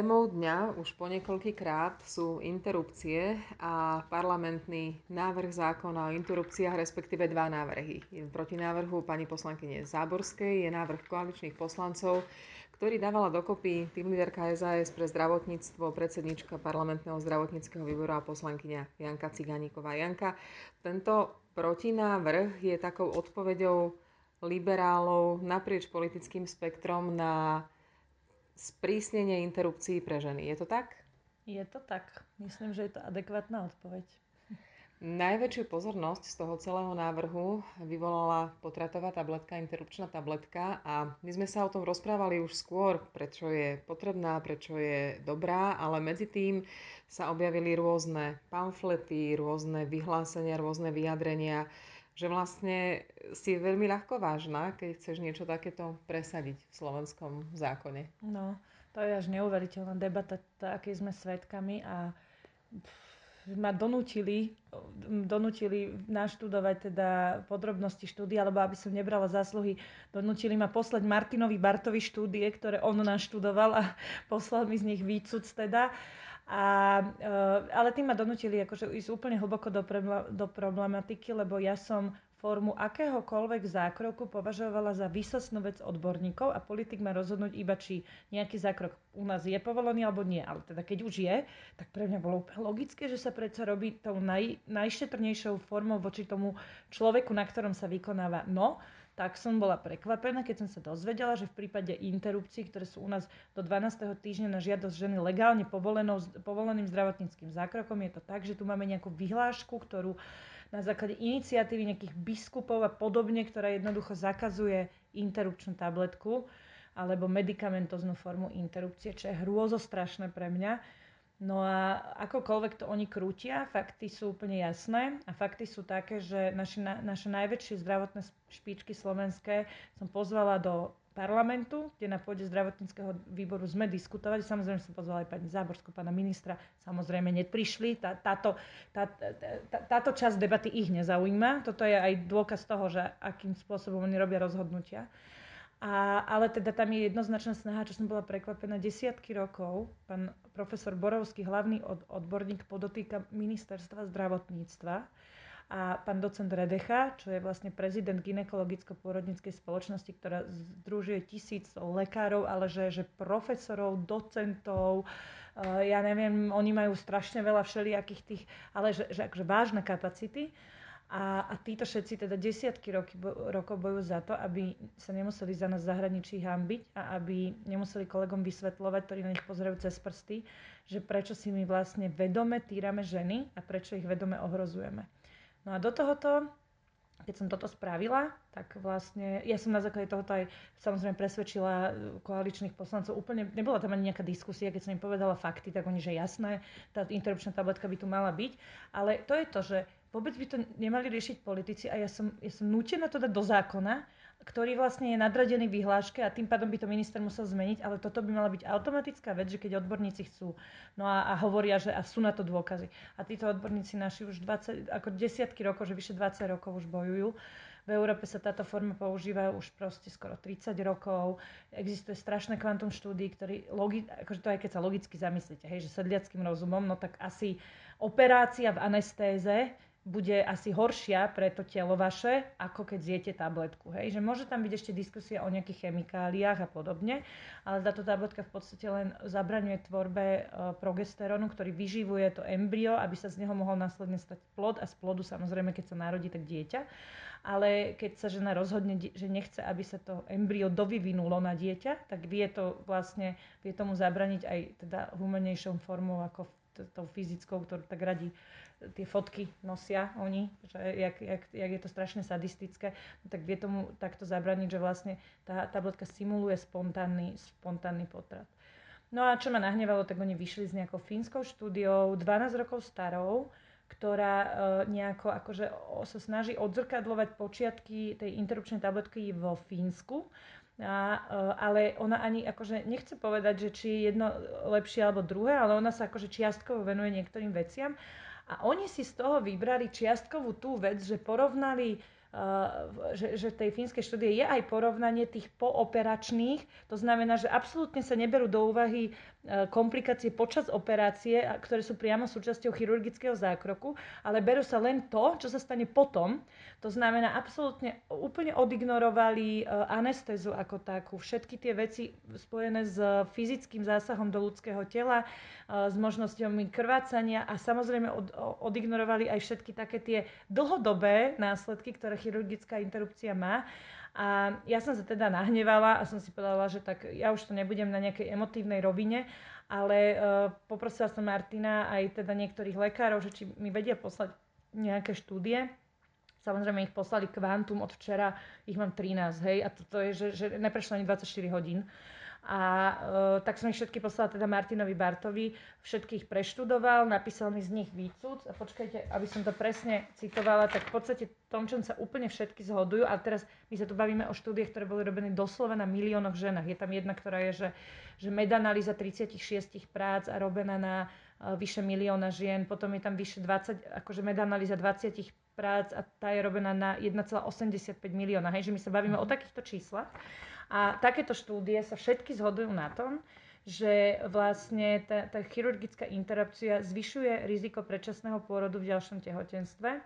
Témou dňa už po krát sú interrupcie a parlamentný návrh zákona o interrupciách, respektíve dva návrhy. Proti návrhu pani poslankyne Záborskej je návrh koaličných poslancov, ktorý dávala dokopy tým líderka SAS pre zdravotníctvo, predsednička parlamentného zdravotníckého výboru a poslankyňa Janka Ciganíková. Janka, tento protinávrh je takou odpoveďou liberálov naprieč politickým spektrom na sprísnenie interrupcií pre ženy. Je to tak? Je to tak. Myslím, že je to adekvátna odpoveď. Najväčšiu pozornosť z toho celého návrhu vyvolala potratová tabletka, interrupčná tabletka a my sme sa o tom rozprávali už skôr, prečo je potrebná, prečo je dobrá, ale medzi tým sa objavili rôzne pamflety, rôzne vyhlásenia, rôzne vyjadrenia že vlastne si veľmi ľahko vážna, keď chceš niečo takéto presadiť v slovenskom zákone. No, to je až neuveriteľná debata, akej sme svetkami a ma donútili, donútili naštudovať teda podrobnosti štúdie, alebo aby som nebrala zásluhy, donútili ma poslať Martinovi Bartovi štúdie, ktoré on naštudoval a poslal mi z nich výcud teda. A, uh, ale tým ma donútili akože ísť úplne hlboko do, prebla, do problematiky, lebo ja som formu akéhokoľvek zákroku považovala za výsostnú vec odborníkov a politik má rozhodnúť iba, či nejaký zákrok u nás je povolený alebo nie. Ale teda keď už je, tak pre mňa bolo úplne logické, že sa predsa robí tou naj, najšetrnejšou formou voči tomu človeku, na ktorom sa vykonáva. No, tak som bola prekvapená, keď som sa dozvedela, že v prípade interrupcií, ktoré sú u nás do 12. týždňa na žiadosť ženy legálne povoleným zdravotníckým zákrokom, je to tak, že tu máme nejakú vyhlášku, ktorú na základe iniciatívy nejakých biskupov a podobne, ktorá jednoducho zakazuje interrupčnú tabletku alebo medicamentoznú formu interrupcie, čo je hrôzostrašné pre mňa No a akokoľvek to oni krútia, fakty sú úplne jasné a fakty sú také, že naši, na, naše najväčšie zdravotné špičky slovenské som pozvala do parlamentu, kde na pôde zdravotníckého výboru sme diskutovali. Samozrejme som pozvala aj pani Záborskú, pána ministra. Samozrejme neprišli. Tá, táto, tá, tá, táto časť debaty ich nezaujíma. Toto je aj dôkaz toho, že akým spôsobom oni robia rozhodnutia. A, ale teda tam je jednoznačná snaha, čo som bola prekvapená, desiatky rokov pán profesor Borovský, hlavný od, odborník, podotýka ministerstva zdravotníctva a pán docent Redecha, čo je vlastne prezident ginekologicko-pôrodníckej spoločnosti, ktorá združuje tisíc lekárov, ale že, že profesorov, docentov, uh, ja neviem, oni majú strašne veľa všelijakých tých, ale že, že akože vážne kapacity. A, a títo všetci teda desiatky roky, bo, rokov bojujú za to, aby sa nemuseli za nás zahraničí hambiť a aby nemuseli kolegom vysvetľovať, ktorí na nich pozerajú cez prsty, že prečo si my vlastne vedome týrame ženy a prečo ich vedome ohrozujeme. No a do tohoto, keď som toto spravila, tak vlastne, ja som na základe tohoto aj samozrejme presvedčila koaličných poslancov, úplne, nebola tam ani nejaká diskusia, keď som im povedala fakty, tak oni, že jasné, tá interrupčná tabletka by tu mala byť, ale to je to, že vôbec by to nemali riešiť politici a ja som, ja som nútená to dať do zákona, ktorý vlastne je nadradený vyhláške a tým pádom by to minister musel zmeniť, ale toto by mala byť automatická vec, že keď odborníci chcú, no a, a hovoria, že a sú na to dôkazy. A títo odborníci naši už 20, ako desiatky rokov, že vyše 20 rokov už bojujú. V Európe sa táto forma používa už proste skoro 30 rokov. Existuje strašné kvantum štúdí, ktorý, logi, akože to aj keď sa logicky zamyslíte, hej, že sedliackým rozumom, no tak asi operácia v anestéze bude asi horšia pre to telo vaše, ako keď zjete tabletku. Hej? Že môže tam byť ešte diskusia o nejakých chemikáliách a podobne, ale táto tabletka v podstate len zabraňuje tvorbe e, ktorý vyživuje to embryo, aby sa z neho mohol následne stať plod a z plodu samozrejme, keď sa narodí, tak dieťa. Ale keď sa žena rozhodne, že nechce, aby sa to embryo dovyvinulo na dieťa, tak vie to vlastne, vie tomu zabraniť aj teda humenejšou formou ako tou fyzickou, ktorú tak radi tie fotky nosia oni, že jak, jak, jak je to strašne sadistické, no tak vie tomu takto zabraniť, že vlastne tá tabletka simuluje spontánny, spontánny potrat. No a čo ma nahnevalo, tak oni vyšli s nejakou fínskou štúdiou, 12 rokov starou, ktorá e, nejako akože sa snaží odzrkadlovať počiatky tej interrupčnej tabletky vo Fínsku. A, e, ale ona ani akože nechce povedať, že či je jedno lepšie alebo druhé, ale ona sa akože čiastkovo venuje niektorým veciam. A oni si z toho vybrali čiastkovú tú vec, že porovnali Uh, že, že v tej fínskej štúdie je aj porovnanie tých pooperačných, to znamená, že absolútne sa neberú do úvahy komplikácie počas operácie, ktoré sú priamo súčasťou chirurgického zákroku, ale berú sa len to, čo sa stane potom. To znamená, absolútne úplne odignorovali e, anestézu ako takú. Všetky tie veci spojené s fyzickým zásahom do ľudského tela, e, s možnosťami krvácania a samozrejme od, odignorovali aj všetky také tie dlhodobé následky, ktoré chirurgická interrupcia má. A ja som sa teda nahnevala a som si povedala, že tak ja už to nebudem na nejakej emotívnej rovine, ale uh, poprosila som Martina aj teda niektorých lekárov, že či mi vedia poslať nejaké štúdie. Samozrejme ich poslali kvantum od včera, ich mám 13, hej, a toto je, že, že neprešlo ani 24 hodín. A uh, tak som ich všetky poslala teda Martinovi Bartovi, všetkých preštudoval, napísal mi z nich výcud. A počkajte, aby som to presne citovala, tak v podstate tom, čom sa úplne všetky zhodujú. A teraz my sa tu bavíme o štúdiách, ktoré boli robené doslova na miliónoch ženách. Je tam jedna, ktorá je, že, že medanalýza 36 prác a robená na uh, vyše milióna žien, potom je tam vyše 20, akože medanalýza 20 prác a tá je robená na 1,85 milióna. Hej, že my sa bavíme mm-hmm. o mhm. takýchto číslach. A takéto štúdie sa všetky zhodujú na tom, že vlastne tá, tá chirurgická interrupcia zvyšuje riziko predčasného pôrodu v ďalšom tehotenstve,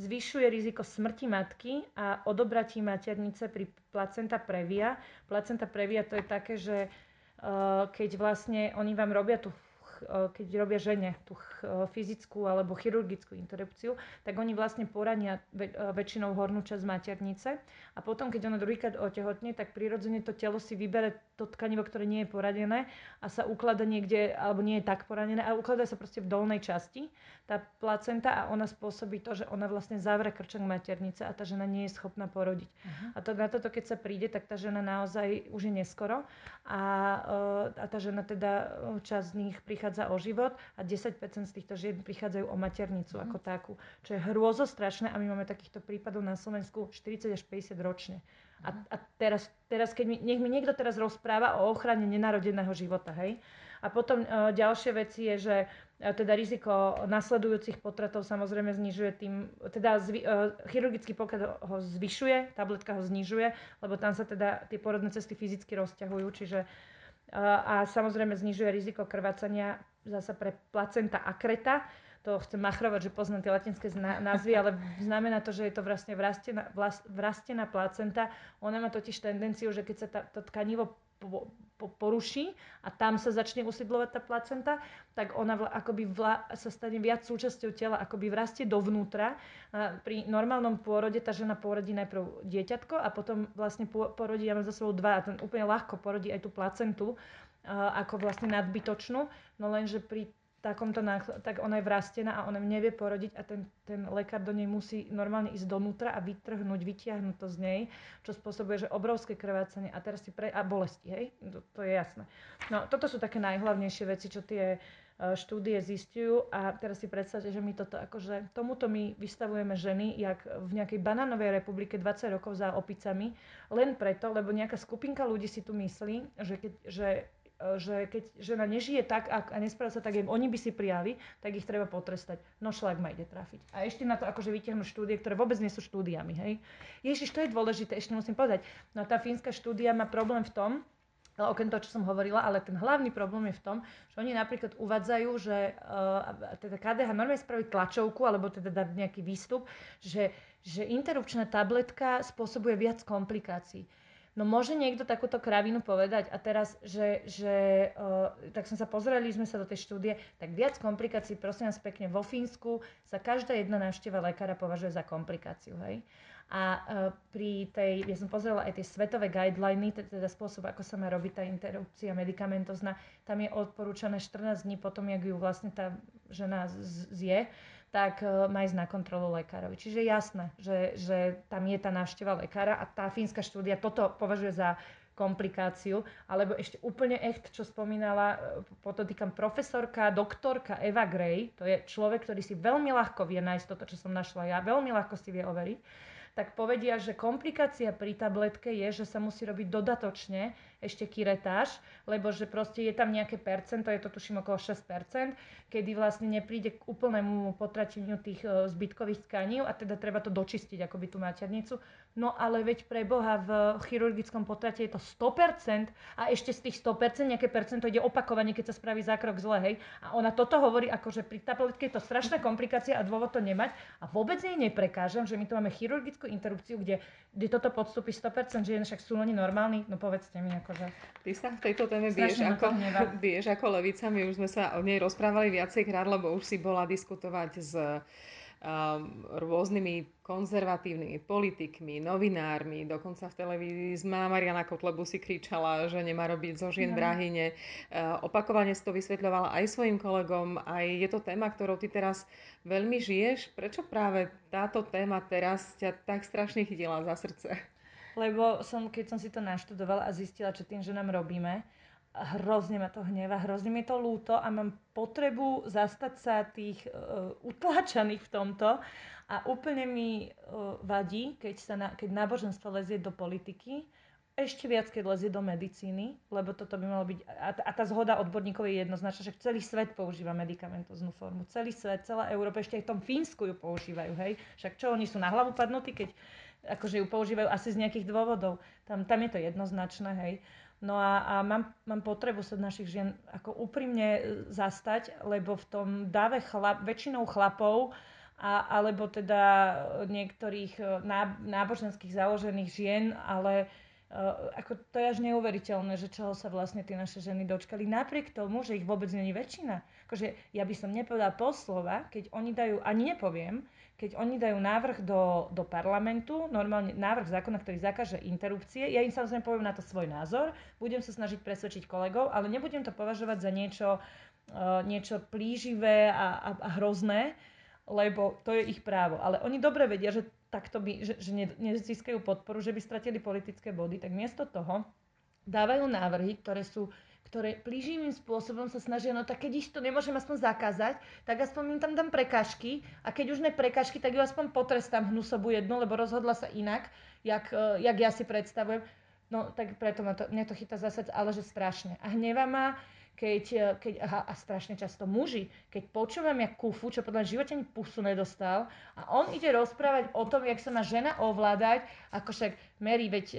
zvyšuje riziko smrti matky a odobratí maternice pri placenta previa. Placenta previa to je také, že uh, keď vlastne oni vám robia tú Eh, keď robia žene tú eh, fyzickú alebo chirurgickú interrupciu, tak oni vlastne porania eh, väčšinou hornú časť maternice a potom, keď ona druhýkrát otehotne, tak prirodzene to telo si vybere to tkanivo, ktoré nie je poradené a sa uklada niekde, alebo nie je tak poradené a ukladá sa proste v dolnej časti tá placenta a ona spôsobí to, že ona vlastne zavre krčak maternice a tá žena nie je schopná porodiť. Uh-huh. A to, na toto, keď sa príde, tak tá žena naozaj už je neskoro a, a tá žena teda čas z nich prichádza o život a 10% z týchto žien prichádzajú o maternicu uh-huh. ako takú, čo je hrôzostrašné a my máme takýchto prípadov na Slovensku 40 až 50 ročne. A, mhm. a teraz, teraz keď mi, nech mi niekto teraz rozpráva o ochrane nenarodeného života, hej? A potom uh, ďalšie veci je, že uh, teda riziko nasledujúcich potratov samozrejme znižuje tým, teda zvi, uh, chirurgický poklad ho zvyšuje, tabletka ho znižuje, lebo tam sa teda tie porodné cesty fyzicky rozťahujú, čiže a samozrejme znižuje riziko krvácania zasa pre placenta akreta, to chcem machrovať, že poznám tie latinské názvy, ale znamená to, že je to vlastne vrastená, vrastená placenta. Ona má totiž tendenciu, že keď sa tá, to tkanivo poruší a tam sa začne usidlovať tá placenta, tak ona vla, akoby vla, sa stane viac súčasťou tela, akoby vrastie dovnútra. Pri normálnom pôrode tá žena porodí najprv dieťatko a potom vlastne porodí, ja mám za sebou dva a ten úplne ľahko porodí aj tú placentu, ako vlastne nadbytočnú, no lenže pri takomto tak ona je vrastená a ona nevie porodiť a ten, ten lekár do nej musí normálne ísť donútra a vytrhnúť, vytiahnuť to z nej, čo spôsobuje, že obrovské krvácanie a teraz si pre... a bolesti, hej? To, to je jasné. No, toto sú také najhlavnejšie veci, čo tie e, štúdie zistujú a teraz si predstavte, že my toto akože, tomuto my vystavujeme ženy, jak v nejakej banánovej republike 20 rokov za opicami, len preto, lebo nejaká skupinka ľudí si tu myslí, že, keď, že že keď žena nežije tak a, a nespráva sa tak, jak oni by si prijali, tak ich treba potrestať. No šlak ma ide trafiť. A ešte na to akože vytiahnu štúdie, ktoré vôbec nie sú štúdiami. Hej? Ježiš, to je dôležité, ešte musím povedať. No tá fínska štúdia má problém v tom, No, okrem toho, čo som hovorila, ale ten hlavný problém je v tom, že oni napríklad uvádzajú, že uh, teda KDH normálne spraví tlačovku, alebo teda dá nejaký výstup, že, že interrupčná tabletka spôsobuje viac komplikácií. No môže niekto takúto kravinu povedať a teraz, že, že uh, tak sme sa pozreli, sme sa do tej štúdie, tak viac komplikácií, prosím vás pekne, vo Fínsku sa každá jedna návšteva lekára považuje za komplikáciu, hej. A uh, pri tej, ja som pozrela aj tie svetové guideliny, teda spôsob, ako sa má robiť tá interrupcia medicamentozná, tam je odporúčané 14 dní potom, jak ju vlastne tá žena zje, tak e, má ísť na kontrolu lekárovi. Čiže jasné, že, že tam je tá návšteva lekára a tá fínska štúdia toto považuje za komplikáciu, alebo ešte úplne echt, čo spomínala, e, podotýkam profesorka, doktorka Eva Gray, to je človek, ktorý si veľmi ľahko vie nájsť toto, čo som našla ja, veľmi ľahko si vie overiť, tak povedia, že komplikácia pri tabletke je, že sa musí robiť dodatočne ešte kiretáž, lebo že proste je tam nejaké percento, je to tuším okolo 6%, kedy vlastne nepríde k úplnému potrateniu tých e, zbytkových tkaní a teda treba to dočistiť akoby tú maternicu. No ale veď pre Boha v chirurgickom potrate je to 100% a ešte z tých 100% nejaké percento ide opakovanie, keď sa spraví zákrok zle, hej. A ona toto hovorí ako, že pri tabletke je to strašná komplikácia a dôvod to nemať a vôbec jej neprekážem, že my tu máme chirurgickú interrupciu, kde, kde toto podstúpi 100% žien, však sú oni normálni, no povedzte mi akože. Ty sa v tejto téme vieš ako, vieš ako levica, my už sme sa o nej rozprávali viacejkrát, lebo už si bola diskutovať s um, rôznymi konzervatívnymi politikmi, novinármi, dokonca v televízii z Mariana Kotlebu si kričala, že nemá robiť zo žien brahine. Uh, opakovane si to vysvetľovala aj svojim kolegom, aj je to téma, ktorou ty teraz veľmi žiješ. Prečo práve táto téma teraz ťa tak strašne chytila za srdce? Lebo som, keď som si to naštudovala a zistila, čo tým ženám robíme, hrozne ma to hneva, hrozne mi to lúto a mám potrebu zastať sa tých uh, utláčaných v tomto a úplne mi uh, vadí, keď, sa na, keď náboženstvo lezie do politiky, ešte viac, keď lezie do medicíny, lebo toto by malo byť... A, a tá zhoda odborníkov je jednoznačná, že celý svet používa medikamentoznú formu. Celý svet, celá Európa, ešte aj v tom Fínsku ju používajú, hej? Však čo, oni sú na hlavu padnutí, keď akože ju používajú asi z nejakých dôvodov. Tam, tam je to jednoznačné, hej. No a, a mám, mám potrebu sa našich žien ako úprimne e, zastať, lebo v tom dáve chlap, väčšinou chlapov a, alebo teda niektorých e, náboženských založených žien, ale Uh, ako to je až neuveriteľné, že čoho sa vlastne tie naše ženy dočkali. Napriek tomu, že ich vôbec není väčšina. Akože ja by som nepovedala pol slova, keď oni dajú, ani nepoviem, keď oni dajú návrh do, do parlamentu, normálne návrh zákona, ktorý zakáže interrupcie, ja im samozrejme poviem na to svoj názor, budem sa snažiť presvedčiť kolegov, ale nebudem to považovať za niečo, uh, niečo plíživé a, a, a hrozné, lebo to je ich právo. Ale oni dobre vedia, že takto by, že, že nezískajú podporu, že by stratili politické body, tak miesto toho dávajú návrhy, ktoré sú ktoré plíživým spôsobom sa snažia, no tak keď ich to nemôžem aspoň zakázať, tak aspoň im tam dám prekažky a keď už ne prekažky, tak ju aspoň potrestám hnusobu jednu, lebo rozhodla sa inak, jak, e, jak ja si predstavujem. No tak preto ma to, mňa to chytá zase, ale že strašne. A hneva ma, keď, e, keď aha, a strašne často muži, keď počúvam jak kufu, čo podľa živote ani pusu nedostal, a on ide rozprávať o tom, jak sa má žena ovládať, ako však Mary, veď e,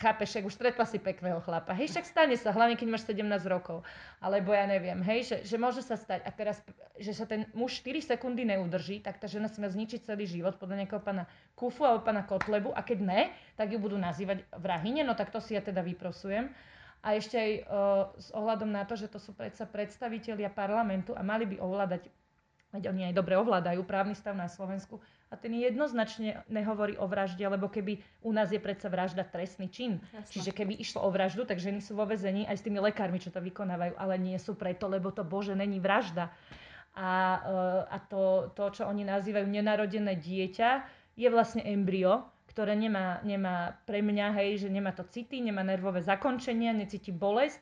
chápeš, však už stretla si pekného chlapa. Hej, však stane sa, hlavne keď máš 17 rokov. Alebo ja neviem, hej, že, že môže sa stať. A teraz, že sa ten muž 4 sekundy neudrží, tak tá žena si má zničiť celý život podľa nejakého pána Kufu alebo pána Kotlebu. A keď ne, tak ju budú nazývať vrahine, no tak to si ja teda vyprosujem. A ešte aj uh, s ohľadom na to, že to sú predsa predstavitelia parlamentu a mali by ovládať, veď oni aj dobre ovládajú právny stav na Slovensku, a ten jednoznačne nehovorí o vražde, lebo keby u nás je predsa vražda trestný čin. Jasne. Čiže keby išlo o vraždu, tak ženy sú vo vezení aj s tými lekármi, čo to vykonávajú, ale nie sú preto, lebo to bože není vražda. A, uh, a to, to, čo oni nazývajú nenarodené dieťa, je vlastne embryo, ktoré nemá, nemá pre mňa, hej, že nemá to city, nemá nervové zakončenia, necíti bolesť,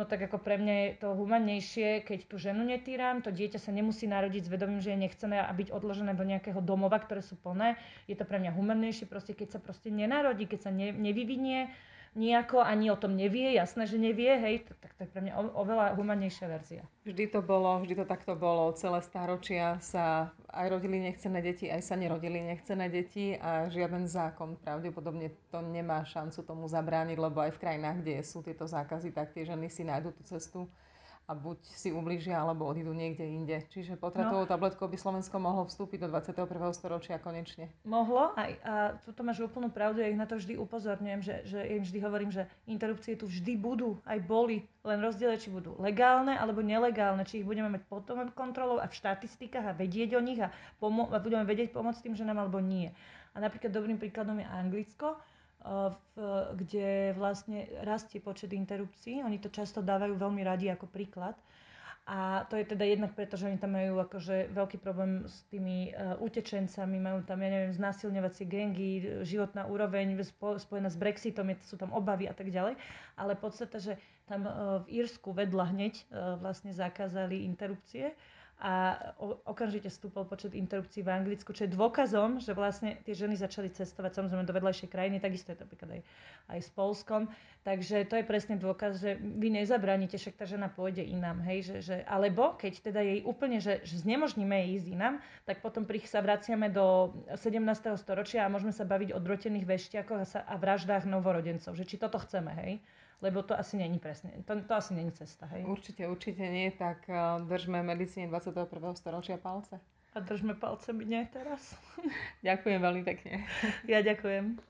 no tak ako pre mňa je to humannejšie, keď tú ženu netýram, to dieťa sa nemusí narodiť s vedomím, že je nechcené a byť odložené do nejakého domova, ktoré sú plné. Je to pre mňa humannejšie, proste keď sa proste nenarodí, keď sa ne, nevyvinie, nejako ani o tom nevie, jasné, že nevie, hej, tak to je pre mňa oveľa humanejšia verzia. Vždy to bolo, vždy to takto bolo. Celé stáročia sa aj rodili nechcené deti, aj sa nerodili nechcené deti a žiaden zákon pravdepodobne to nemá šancu tomu zabrániť, lebo aj v krajinách, kde sú tieto zákazy, tak tie ženy si nájdu tú cestu a buď si ublížia, alebo odídu niekde inde. Čiže potratovou no. tabletkou by Slovensko mohlo vstúpiť do 21. storočia konečne. Mohlo a, a to máš úplnú pravdu, ja ich na to vždy upozorňujem, že, že im vždy hovorím, že interrupcie tu vždy budú, aj boli, len rozdiel či budú legálne alebo nelegálne, či ich budeme mať potom kontrolou a v štatistikách a vedieť o nich a, pomo- a budeme vedieť pomôcť tým ženám alebo nie. A napríklad dobrým príkladom je Anglicko, v, kde vlastne rastie počet interrupcií. Oni to často dávajú veľmi radi ako príklad. A to je teda jednak preto, že oni tam majú akože veľký problém s tými uh, utečencami, majú tam, ja neviem, znásilňovacie gengy, životná úroveň spojená s Brexitom, je, sú tam obavy a tak ďalej. Ale podstate, že tam uh, v Írsku vedľa hneď uh, vlastne zakázali interrupcie a okamžite stúpol počet interrupcií v Anglicku, čo je dôkazom, že vlastne tie ženy začali cestovať samozrejme do vedľajšej krajiny, takisto je to napríklad aj, aj s Polskom. Takže to je presne dôkaz, že vy nezabránite, však tá žena pôjde inám. Hej? Že, že, alebo keď teda jej úplne, že, že znemožníme jej ísť inám, tak potom pri sa vraciame do 17. storočia a môžeme sa baviť o drotených veštiakoch a, sa, a vraždách novorodencov. Že či toto chceme, hej? Lebo to asi není presne, to, to asi není cesta, hej? Určite, určite nie, tak uh, držme medicíne 21. storočia palce. A držme palce mne teraz. ďakujem veľmi pekne. Ja ďakujem.